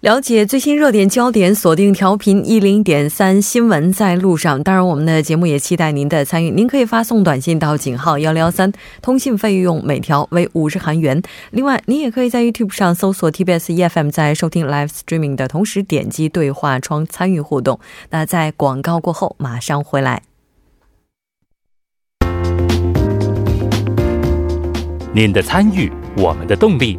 了解最新热点焦点，锁定调频一零点三新闻在路上。当然，我们的节目也期待您的参与。您可以发送短信到井号幺零幺三，通信费用每条为五十韩元。另外，您也可以在 YouTube 上搜索 TBS EFM，在收听 Live Streaming 的同时点击对话窗参与互动。那在广告过后马上回来。您的参与，我们的动力。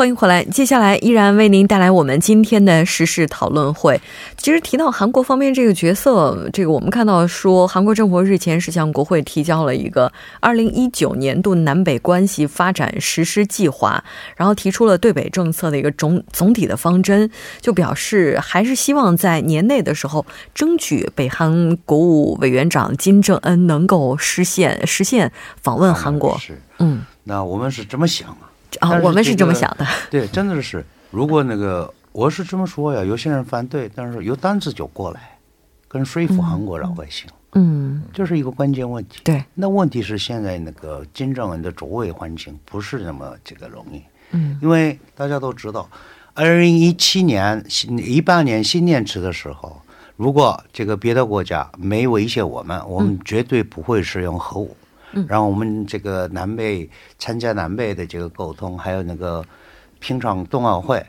欢迎回来，接下来依然为您带来我们今天的时事讨论会。其实提到韩国方面这个角色，这个我们看到说，韩国政府日前是向国会提交了一个二零一九年度南北关系发展实施计划，然后提出了对北政策的一个总总体的方针，就表示还是希望在年内的时候争取北韩国务委员长金正恩能够实现实现访问韩国。是，嗯，那我们是这么想啊。啊，我们是这么想的。对，真的是，如果那个我是这么说呀，有些人反对，但是有单子就过来，跟说服韩国老百姓。嗯，这是一个关键问题。对，那问题是现在那个金正恩的周围环境不是那么这个容易。嗯，因为大家都知道，二零一七年新一八年新年池的时候，如果这个别的国家没威胁我们，我们绝对不会使用核武。然后我们这个南北参加南北的这个沟通，还有那个平昌冬奥会，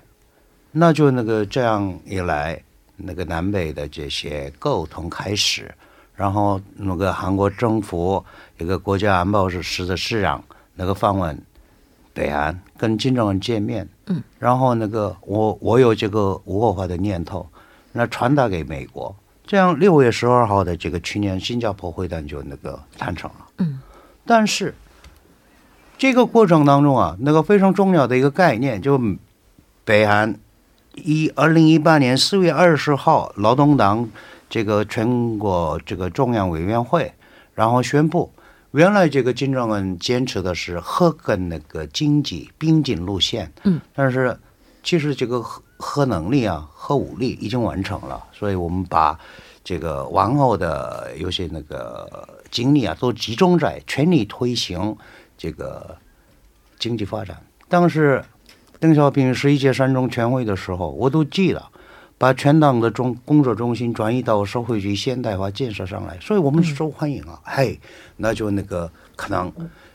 那就那个这样一来，那个南北的这些沟通开始，然后那个韩国政府一个国家安保室的市长那个访问北韩，跟金正恩见面，嗯，然后那个我我有这个无核化的念头，那传达给美国，这样六月十二号的这个去年新加坡会谈就那个谈成了，嗯。但是，这个过程当中啊，那个非常重要的一个概念，就北韩一二零一八年四月二十号，劳动党这个全国这个中央委员会，然后宣布，原来这个金正恩坚持的是核跟那个经济并进路线，嗯，但是其实这个核核能力啊，核武力已经完成了，所以我们把这个往后的有些那个。精力啊，都集中在全力推行这个经济发展。当时邓小平十一届三中全会的时候，我都记了，把全党的中工作中心转移到社会主义现代化建设上来，所以我们是受欢迎啊。嘿，那就那个可能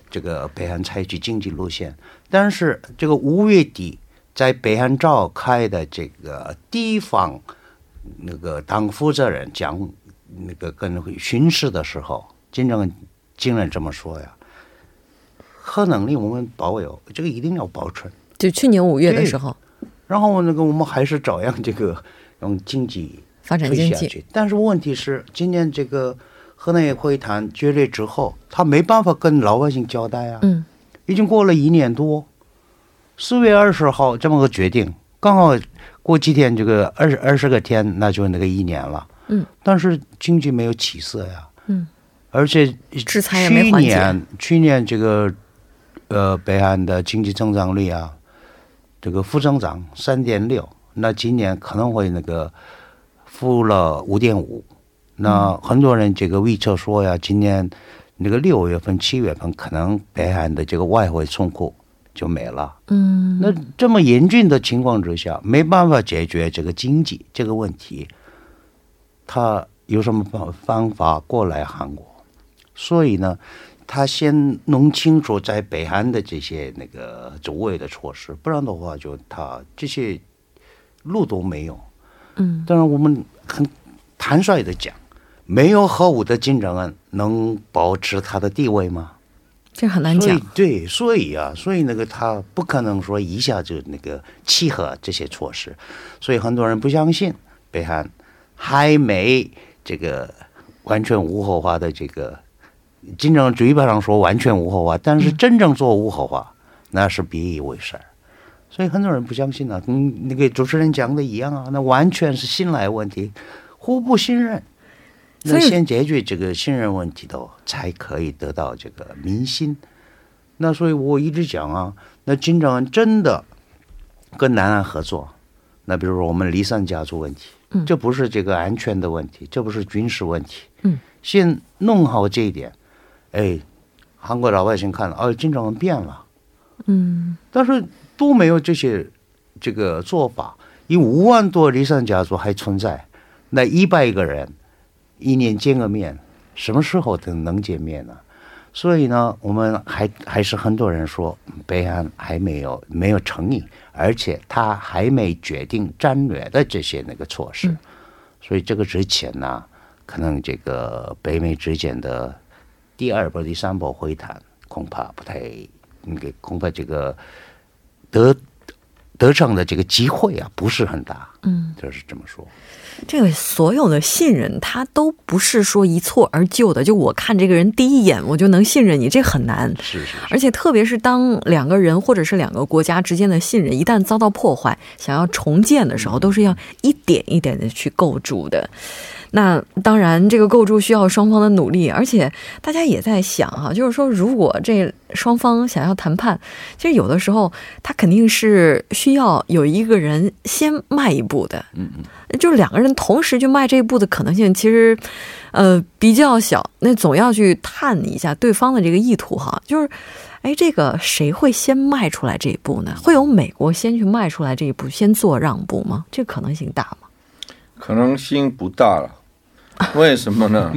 这个北韩采取经济路线，但是这个五月底在北韩召开的这个地方那个党负责人讲那个跟巡视的时候。金正恩竟然这么说呀！核能力我们保有，这个一定要保存。就去年五月的时候，然后那个我们还是照样这个用经济发展经济。但是问题是，今年这个河南会谈决裂之后，他没办法跟老百姓交代啊。嗯，已经过了一年多，四月二十号这么个决定，刚好过几天，这个二十二十个天，那就那个一年了。嗯，但是经济没有起色呀。嗯。而且制裁也没去年去年这个呃北韩的经济增长率啊，这个负增长三点六，那今年可能会那个负了五点五。那很多人这个预测说呀，今年那个六月份、七月份可能北韩的这个外汇仓库就没了。嗯，那这么严峻的情况之下，没办法解决这个经济这个问题，他有什么方方法过来韩国？所以呢，他先弄清楚在北韩的这些那个周围的措施，不然的话，就他这些路都没有。嗯，当然我们很坦率的讲，没有核武的金正恩能保持他的地位吗？这很难讲。对，所以啊，所以那个他不可能说一下就那个契合这些措施，所以很多人不相信北韩还没这个完全无核化的这个。金正恩嘴巴上说完全无核化，但是真正做无核化，那是别一回事儿。所以很多人不相信啊，跟那个主持人讲的一样啊，那完全是信赖问题，互不信任。那先解决这个信任问题的，才可以得到这个民心。那所以我一直讲啊，那金正恩真的跟南岸合作，那比如说我们离散家族问题，这不是这个安全的问题，这不是军事问题。嗯，先弄好这一点，哎，韩国老百姓看了，哦，金正恩变了。嗯，但是都没有这些这个做法，因为五万多离散家族还存在，那一百个人。一年见个面，什么时候能能见面呢？所以呢，我们还还是很多人说，北韩还没有没有诚意，而且他还没决定战略的这些那个措施。所以这个之前呢，可能这个北美之间的第二波、第三波回弹，恐怕不太，那个恐怕这个得得上的这个机会啊，不是很大。嗯，就是这么说。这个所有的信任，他都不是说一蹴而就的。就我看这个人第一眼，我就能信任你，这很难。是是。而且特别是当两个人或者是两个国家之间的信任一旦遭到破坏，想要重建的时候，都是要一点一点的去构筑的。那当然，这个构筑需要双方的努力，而且大家也在想哈，就是说，如果这双方想要谈判，其实有的时候他肯定是需要有一个人先迈一步的，嗯嗯，就是两个人同时就迈这一步的可能性，其实呃比较小。那总要去探一下对方的这个意图哈，就是，哎，这个谁会先迈出来这一步呢？会有美国先去迈出来这一步，先做让步吗？这个可能性大吗？可能性不大了。为什么呢？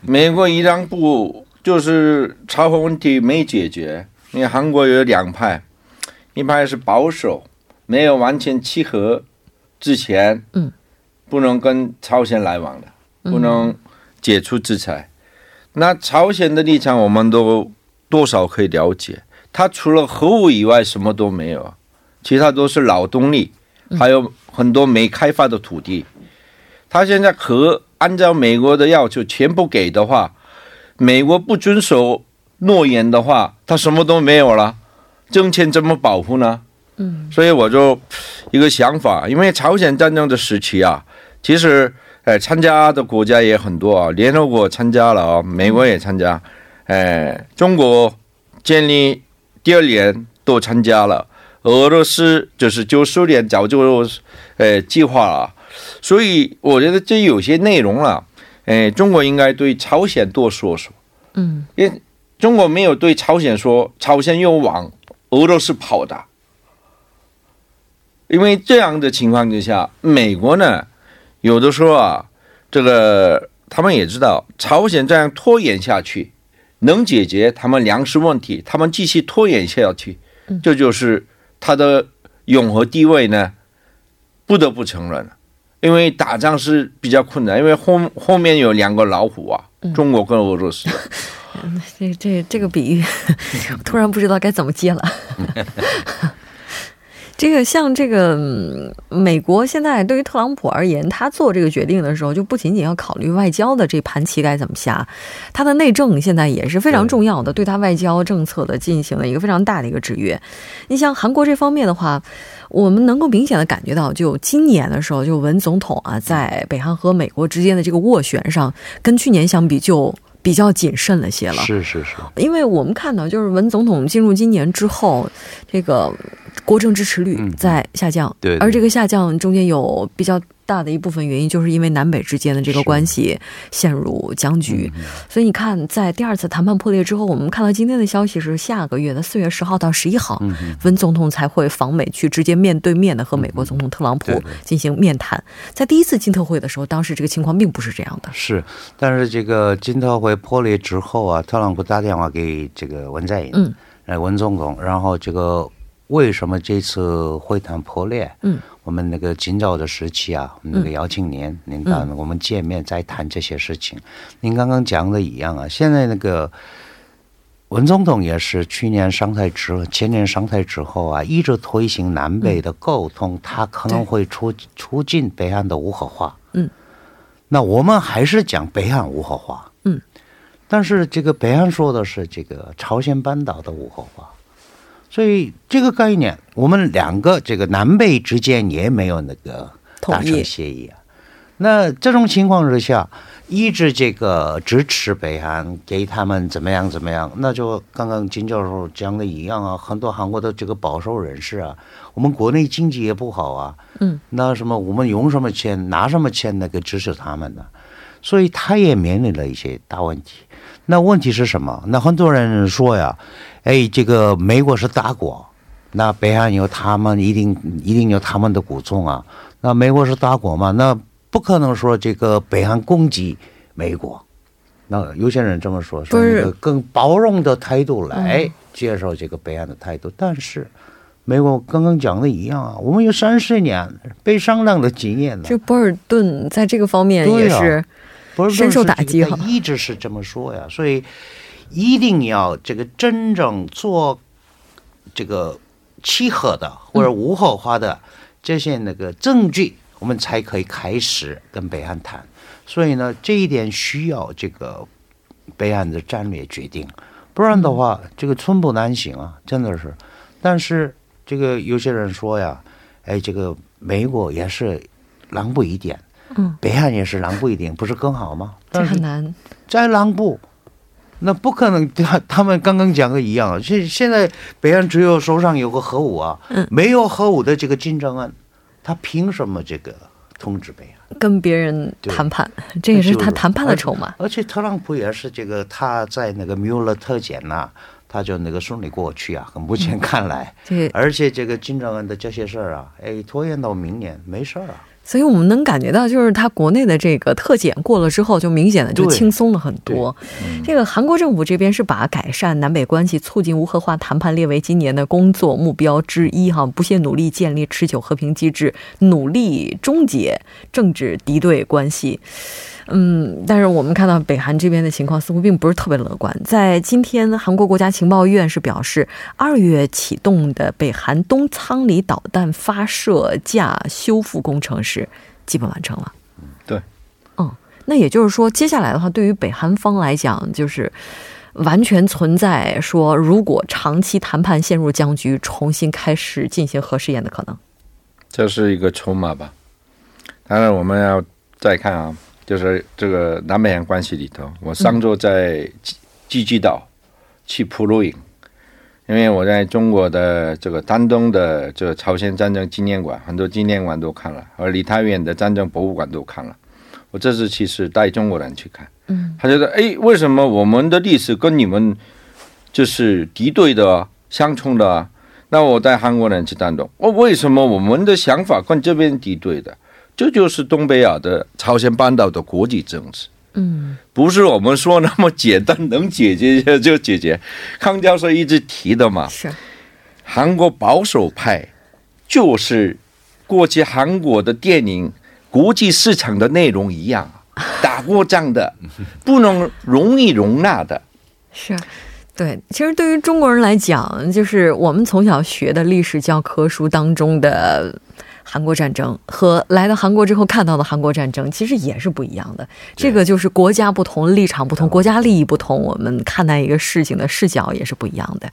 美国一让步，就是朝核问题没解决。因为韩国有两派，一派是保守，没有完全契合之前，嗯，不能跟朝鲜来往的，不能解除制裁。那朝鲜的立场，我们都多少可以了解。他除了核武以外，什么都没有，其他都是劳动力，还有很多没开发的土地。他现在核按照美国的要求全部给的话，美国不遵守诺言的话，他什么都没有了，挣钱怎么保护呢？嗯，所以我就一个想法，因为朝鲜战争的时期啊，其实哎参加的国家也很多啊，联合国参加了啊，美国也参加，哎，中国建立第二年都参加了，俄罗斯就是九十年早就呃计划了。所以我觉得这有些内容了，哎，中国应该对朝鲜多说说，嗯，因为中国没有对朝鲜说，朝鲜又往俄罗斯跑的，因为这样的情况之下，美国呢，有的时候啊，这个他们也知道，朝鲜这样拖延下去，能解决他们粮食问题，他们继续拖延下去，这就是他的永和地位呢，不得不承认了。因为打仗是比较困难，因为后后面有两个老虎啊，中国跟俄罗斯。这这这个比喻，突然不知道该怎么接了。这个像这个美国现在对于特朗普而言，他做这个决定的时候，就不仅仅要考虑外交的这盘棋该怎么下，他的内政现在也是非常重要的，对他外交政策的进行了一个非常大的一个制约。你像韩国这方面的话。我们能够明显的感觉到，就今年的时候，就文总统啊，在北韩和美国之间的这个斡旋上，跟去年相比就比较谨慎了些了。是是是，因为我们看到，就是文总统进入今年之后，这个国政支持率在下降，对，而这个下降中间有比较。大的一部分原因就是因为南北之间的这个关系陷入僵局，所以你看，在第二次谈判破裂之后，我们看到今天的消息是下个月的四月十号到十一号，文总统才会访美去直接面对面的和美国总统特朗普进行面谈。在第一次金特会的时候，当时这个情况并不是这样的。是，但是这个金特会破裂之后啊，特朗普打电话给这个文在寅，嗯，哎，文总统，然后这个为什么这次会谈破裂？嗯。我们那个今早的时期啊，那个邀请您，您到我们见面再谈这些事情。您刚刚讲的一样啊，现在那个文总统也是去年上台之后，前年上台之后啊，一直推行南北的沟通，他可能会促促进北岸的无核化。嗯，那我们还是讲北岸无核化。嗯，但是这个北岸说的是这个朝鲜半岛的无核化，所以这个概念，我们两个这个南北之间也没有那个达成协议啊。那这种情况之下，一直这个支持北韩，给他们怎么样怎么样，那就刚刚金教授讲的一样啊，很多韩国的这个保守人士啊，我们国内经济也不好啊，嗯，那什么我们用什么钱拿什么钱那个支持他们呢？所以他也面临了一些大问题。那问题是什么？那很多人说呀，哎，这个美国是大国，那北韩有他们一定一定有他们的鼓动啊，那美国是大国嘛，那。不可能说这个北韩攻击美国，那有些人这么说，说一个更包容的态度来接受这个北韩的态度。但是美国刚刚讲的一样啊，我们有三十年被商量的经验呢。这博尔顿在这个方面也是深受打击哈，一直是这么说呀。所以一定要这个真正做这个契合的或者无核化的这些那个证据。我们才可以开始跟北韩谈，所以呢，这一点需要这个北韩的战略决定，不然的话，这个寸步难行啊，真的是。但是这个有些人说呀，哎，这个美国也是让步一点，嗯，北韩也是让步一点，不是更好吗？这很难。再让步，那不可能。他他们刚刚讲的一样，现现在北韩只有手上有个核武啊，嗯没有核武的这个金正恩。他凭什么这个通知北韩？跟别人谈判，这也是他谈判的筹码。而且特朗普也是这个，他在那个缪勒特检呐，他就那个顺利过去啊。目前看来，而且这个金正恩的这些事儿啊，哎，拖延到明年没事儿啊。所以我们能感觉到，就是他国内的这个特检过了之后，就明显的就轻松了很多。这个韩国政府这边是把改善南北关系、促进无核化谈判列为今年的工作目标之一，哈，不懈努力建立持久和平机制，努力终结政治敌对关系。嗯，但是我们看到北韩这边的情况似乎并不是特别乐观。在今天，韩国国家情报院是表示，二月启动的北韩东仓里导弹发射架修复工程是基本完成了。对，嗯，那也就是说，接下来的话，对于北韩方来讲，就是完全存在说，如果长期谈判陷入僵局，重新开始进行核试验的可能。这是一个筹码吧？当然，我们要再看啊。就是这个南北韩关系里头，我上周在济济岛去普鲁营，因为我在中国的这个丹东的这个朝鲜战争纪念馆，很多纪念馆都看了，而离太远的战争博物馆都看了。我这次其实带中国人去看，嗯，他觉得，哎，为什么我们的历史跟你们就是敌对的、相冲的？那我带韩国人去丹东，我为什么我们的想法跟这边敌对的？这就是东北亚的朝鲜半岛的国际政治，嗯，不是我们说那么简单，能解决就解决。康教授一直提的嘛，是韩国保守派，就是过去韩国的电影国际市场的内容一样，打过仗的，不能容易容纳的。是，对，其实对于中国人来讲，就是我们从小学的历史教科书当中的。韩国战争和来到韩国之后看到的韩国战争其实也是不一样的，这个就是国家不同、立场不同、国家利益不同，我们看待一个事情的视角也是不一样的。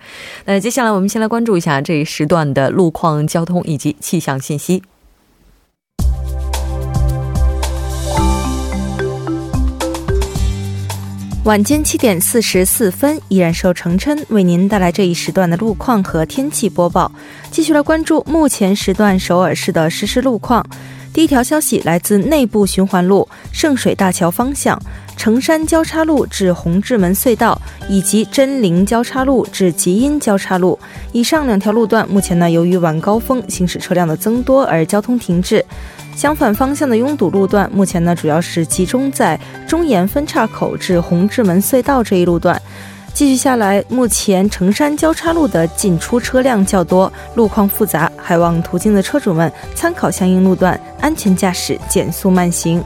那接下来我们先来关注一下这一时段的路况、交通以及气象信息。晚间七点四十四分，依然受程琛为您带来这一时段的路况和天气播报。继续来关注目前时段首尔市的实时路况。第一条消息来自内部循环路圣水大桥方向，城山交叉路至红志门隧道，以及真灵交叉路至吉阴交叉路。以上两条路段目前呢，由于晚高峰行驶车辆的增多而交通停滞。相反方向的拥堵路段，目前呢主要是集中在中岩分岔口至红志门隧道这一路段。继续下来，目前城山交叉路的进出车辆较多，路况复杂，还望途经的车主们参考相应路段，安全驾驶，减速慢行。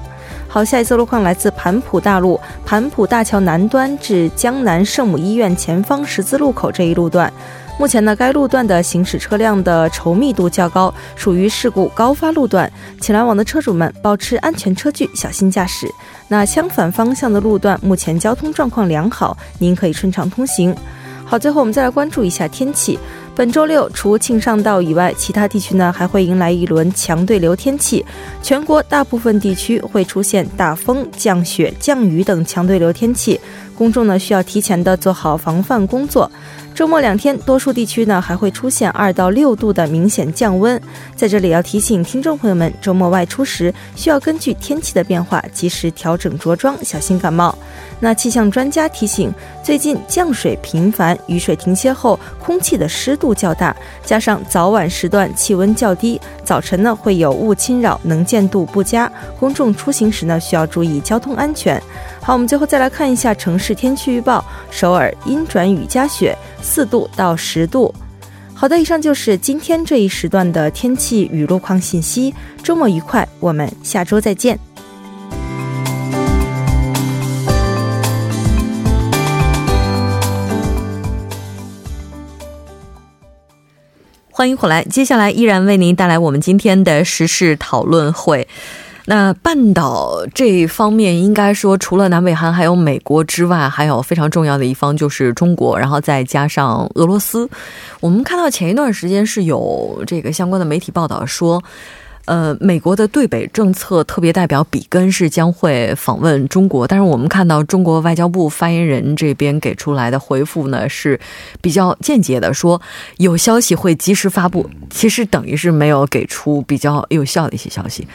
好，下一次路况来自盘浦大路盘浦大桥南端至江南圣母医院前方十字路口这一路段。目前呢，该路段的行驶车辆的稠密度较高，属于事故高发路段，请来往的车主们保持安全车距，小心驾驶。那相反方向的路段目前交通状况良好，您可以顺畅通行。好，最后我们再来关注一下天气。本周六，除庆尚道以外，其他地区呢还会迎来一轮强对流天气，全国大部分地区会出现大风、降雪、降雨等强对流天气，公众呢需要提前的做好防范工作。周末两天，多数地区呢还会出现二到六度的明显降温。在这里要提醒听众朋友们，周末外出时需要根据天气的变化及时调整着装，小心感冒。那气象专家提醒，最近降水频繁，雨水停歇后空气的湿度较大，加上早晚时段气温较低，早晨呢会有雾侵扰，能见度不佳，公众出行时呢需要注意交通安全。好，我们最后再来看一下城市天气预报：首尔阴转雨夹雪，四度到十度。好的，以上就是今天这一时段的天气与路况信息。周末愉快，我们下周再见。欢迎回来，接下来依然为您带来我们今天的时事讨论会。那半岛这一方面，应该说除了南北韩还有美国之外，还有非常重要的一方就是中国，然后再加上俄罗斯。我们看到前一段时间是有这个相关的媒体报道说。呃，美国的对北政策特别代表比根是将会访问中国，但是我们看到中国外交部发言人这边给出来的回复呢是比较间接的，说有消息会及时发布，其实等于是没有给出比较有效的一些消息。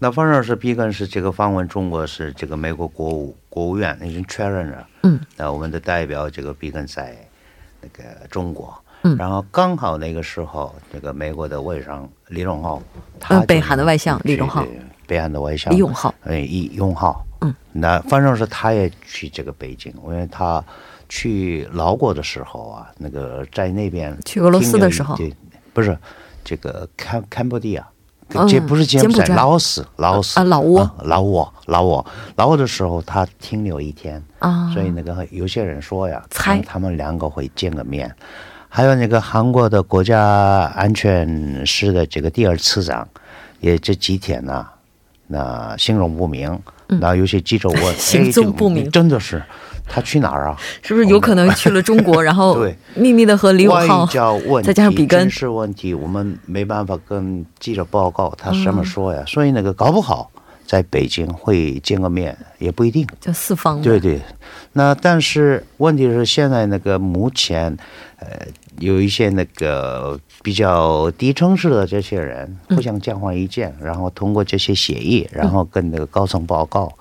那反正是比根是这个访问中国是这个美国国务国务院已经确认了，嗯，那我们的代表这个比根在那个中国。嗯，然后刚好那个时候，这个美国的外相李荣浩，嗯，北韩的外相李荣浩，北韩的外相。李永浩，哎，李永浩，嗯，那反正是他也去这个北京，因为他去老挝的时候啊，那个在那边去俄罗斯的时候，对不是这个堪堪布地亚。这不是柬埔寨，老挝，老死啊，老挝，老挝，老挝，老挝的时候他停留一天啊，所以那个有些人说呀，猜。他们两个会见个面。还有那个韩国的国家安全室的这个第二次长，也这几天呢，那行踪不明。那有些记者问，行踪不明，真的是他去哪儿啊？是不是有可能去了 中国，然后秘密的和李永浩再加上比根？是问题，我们没办法跟记者报告他什么说呀。所以那个搞不好在北京会见个面，也不一定。就四方。对对。那但是问题是现在那个目前，呃。有一些那个比较低层次的这些人互相交换意见，然后通过这些协议，然后跟那个高层报告。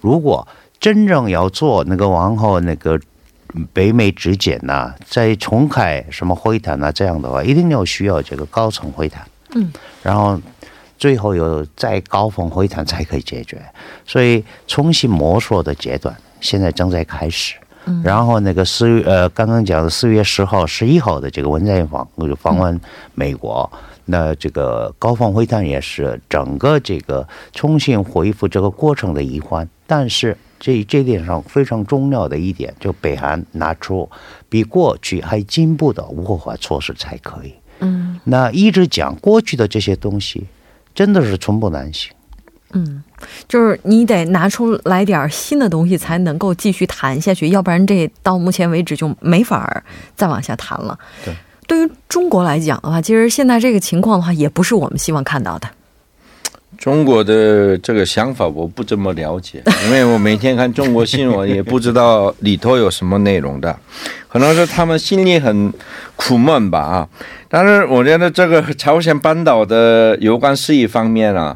如果真正要做那个往后那个北美之间呢，再重开什么会谈啊，这样的话，一定要需要这个高层会谈。嗯，然后最后有再高峰会谈才可以解决，所以重新摸索的阶段现在正在开始。然后那个四月呃，刚刚讲的四月十号、十一号的这个文在寅访访问美国，那这个高峰会谈也是整个这个重新恢复这个过程的一环。但是这这点上非常重要的一点，就北韩拿出比过去还进步的无核化措施才可以。嗯，那一直讲过去的这些东西，真的是寸步难行。嗯，就是你得拿出来点新的东西，才能够继续谈下去，要不然这到目前为止就没法再往下谈了。对，对于中国来讲的话，其实现在这个情况的话，也不是我们希望看到的。中国的这个想法我不怎么了解，因为我每天看中国新闻，也不知道里头有什么内容的，可能是他们心里很苦闷吧啊。但是我觉得这个朝鲜半岛的有关事宜方面啊，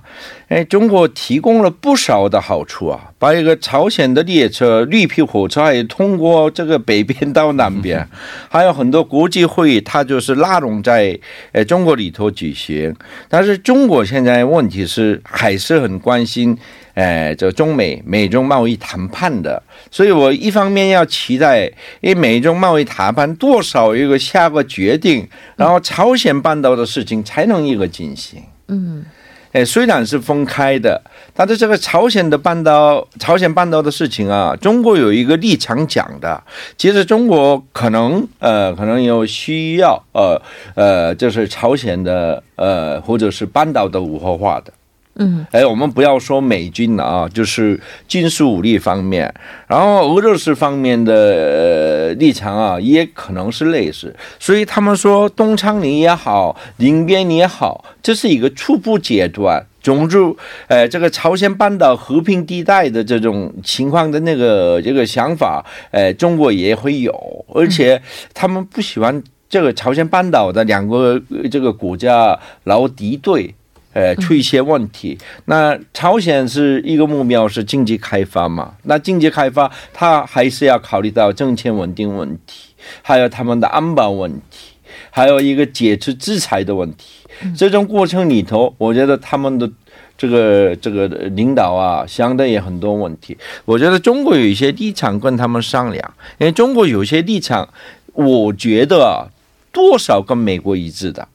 哎，中国提供了不少的好处啊，把一个朝鲜的列车绿皮火车也通过这个北边到南边，还有很多国际会议，它就是拉拢在呃中国里头举行。但是中国现在问题是还是很关心。哎，这中美美中贸易谈判的，所以我一方面要期待，因为美中贸易谈判多少一个下个决定，然后朝鲜半岛的事情才能一个进行。嗯，哎，虽然是分开的，但是这个朝鲜的半岛、朝鲜半岛的事情啊，中国有一个立场讲的。其实中国可能呃，可能有需要呃呃，就是朝鲜的呃，或者是半岛的无核化的。嗯，哎，我们不要说美军了啊，就是军事武力方面，然后俄罗斯方面的呃立场啊，也可能是类似。所以他们说东昌林也好，林边也好，这是一个初步阶段。总之，呃，这个朝鲜半岛和平地带的这种情况的那个这个想法，呃，中国也会有，而且他们不喜欢这个朝鲜半岛的两个这个国家老敌对。呃，出一些问题。那朝鲜是一个目标是经济开发嘛？那经济开发，它还是要考虑到政权稳定问题，还有他们的安保问题，还有一个解除制裁的问题。这种过程里头，我觉得他们的这个这个领导啊，相对也很多问题。我觉得中国有一些立场跟他们商量，因为中国有些立场，我觉得多少跟美国一致的。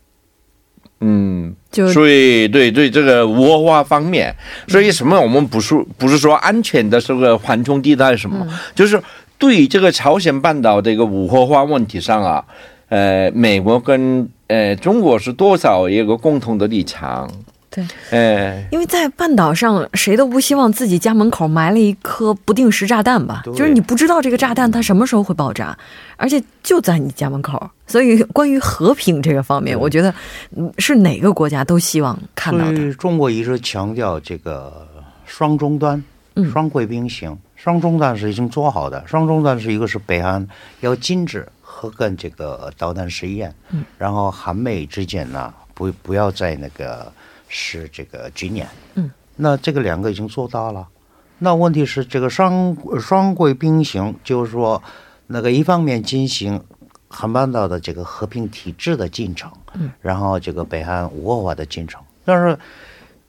嗯，就所以对对这个无核化方面，所以什么我们不是不是说安全的这个缓冲地带什么，就是对这个朝鲜半岛的一个无核化问题上啊，呃，美国跟呃中国是多少有个共同的立场。对，哎，因为在半岛上，谁都不希望自己家门口埋了一颗不定时炸弹吧？就是你不知道这个炸弹它什么时候会爆炸，而且就在你家门口。所以，关于和平这个方面，我觉得是哪个国家都希望看到的。中国一直强调这个双终端、双轨并行。双终端是已经做好的，双终端是一个是北韩要禁止核跟这个导弹试验，然后韩美之间呢，不不要在那个。是这个军演，嗯，那这个两个已经做到了。那问题是这个双双轨并行，就是说，那个一方面进行韩半岛的这个和平体制的进程，嗯，然后这个北韩无核化的进程。但是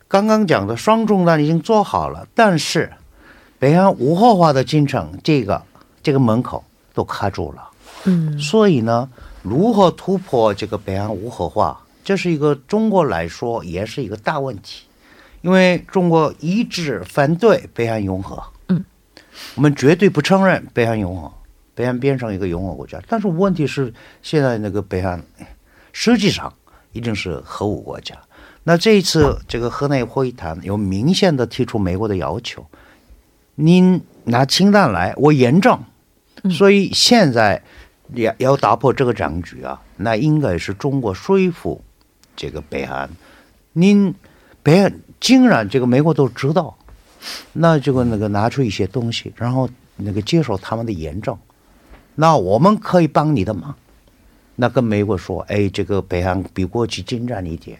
刚刚讲的双中弹已经做好了，但是北韩无核化的进程，这个这个门口都卡住了，嗯，所以呢，如何突破这个北韩无核化？这是一个中国来说也是一个大问题，因为中国一直反对北韩融合，嗯，我们绝对不承认北韩融合，北韩变成一个融合国家。但是问题是，现在那个北韩实际上已经是核武国家。那这一次这个河内会谈有明显的提出美国的要求，您拿氢弹来，我验证。所以现在要要打破这个僵局啊，那应该是中国说服。这个北韩，您北韩竟然这个美国都知道，那这个那个拿出一些东西，然后那个接受他们的验证，那我们可以帮你的忙。那跟美国说，哎，这个北韩比过去进展一点，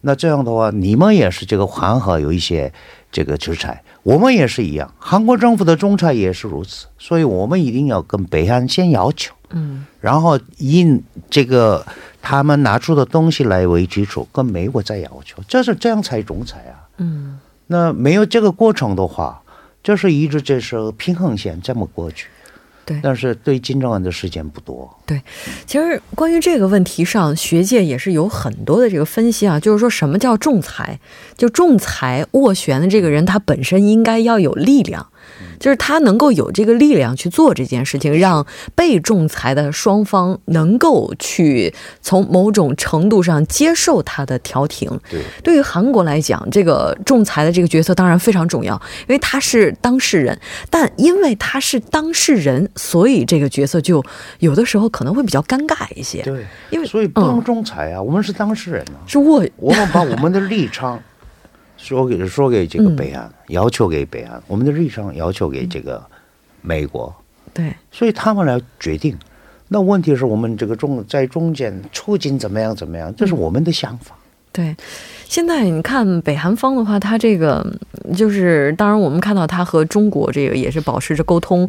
那这样的话，你们也是这个缓和有一些这个制裁，我们也是一样，韩国政府的仲裁也是如此，所以我们一定要跟北韩先要求，嗯，然后以这个。他们拿出的东西来为基础，跟美国在要求，这是这样才仲裁啊。嗯，那没有这个过程的话，就是一直这是平衡线这么过去。对，但是对金正恩的时间不多。对，其实关于这个问题上，学界也是有很多的这个分析啊，就是说什么叫仲裁？就仲裁斡旋的这个人，他本身应该要有力量。就是他能够有这个力量去做这件事情，让被仲裁的双方能够去从某种程度上接受他的调停。对，对于韩国来讲，这个仲裁的这个角色当然非常重要，因为他是当事人。但因为他是当事人，所以这个角色就有的时候可能会比较尴尬一些。对，因为所以不能仲裁啊，我们是当事人啊，是我我们把我们的立场。说给说给这个北韩，要求给北韩，我们的立场要求给这个美国，对，所以他们来决定。那问题是我们这个中在中间促进怎么样怎么样，这是我们的想法。对。现在你看北韩方的话，他这个就是当然我们看到他和中国这个也是保持着沟通，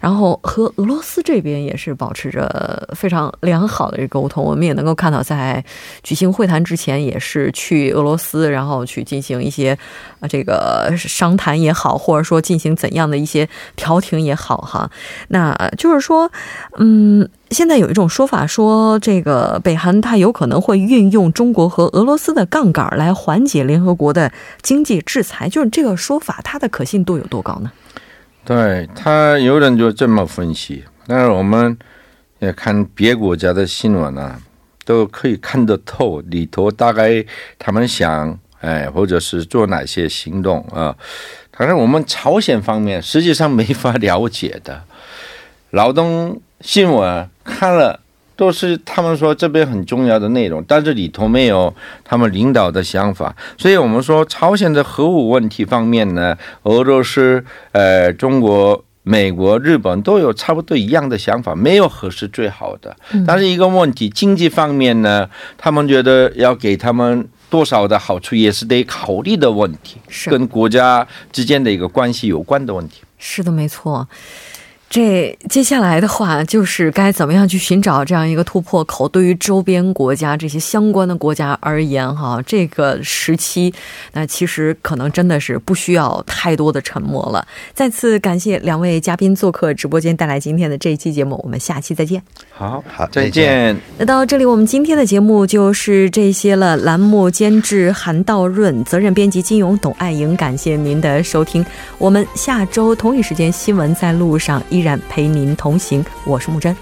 然后和俄罗斯这边也是保持着非常良好的这沟通。我们也能够看到，在举行会谈之前，也是去俄罗斯，然后去进行一些啊这个商谈也好，或者说进行怎样的一些调停也好哈。那就是说，嗯，现在有一种说法说，这个北韩它有可能会运用中国和俄罗斯的杠杆来缓解联合国的经济制裁，就是这个说法，它的可信度有多高呢？对他，有人就这么分析，但是我们也看别国家的新闻啊，都可以看得透里头大概他们想哎，或者是做哪些行动啊。但是我们朝鲜方面实际上没法了解的，劳动新闻看了都是他们说这边很重要的内容，但是里头没有他们领导的想法。所以我们说朝鲜的核武问题方面呢，俄罗斯、呃中国、美国、日本都有差不多一样的想法，没有核是最好的。但是一个问题，经济方面呢，他们觉得要给他们。多少的好处也是得考虑的问题，是跟国家之间的一个关系有关的问题。是的，没错。这接下来的话，就是该怎么样去寻找这样一个突破口？对于周边国家这些相关的国家而言，哈，这个时期，那其实可能真的是不需要太多的沉默了。再次感谢两位嘉宾做客直播间，带来今天的这一期节目。我们下期再见。好好，再见。那到这里，我们今天的节目就是这些了。栏目监制韩道润，责任编辑金勇、董爱莹。感谢您的收听。我们下周同一时间，新闻在路上。依然陪您同行，我是木真。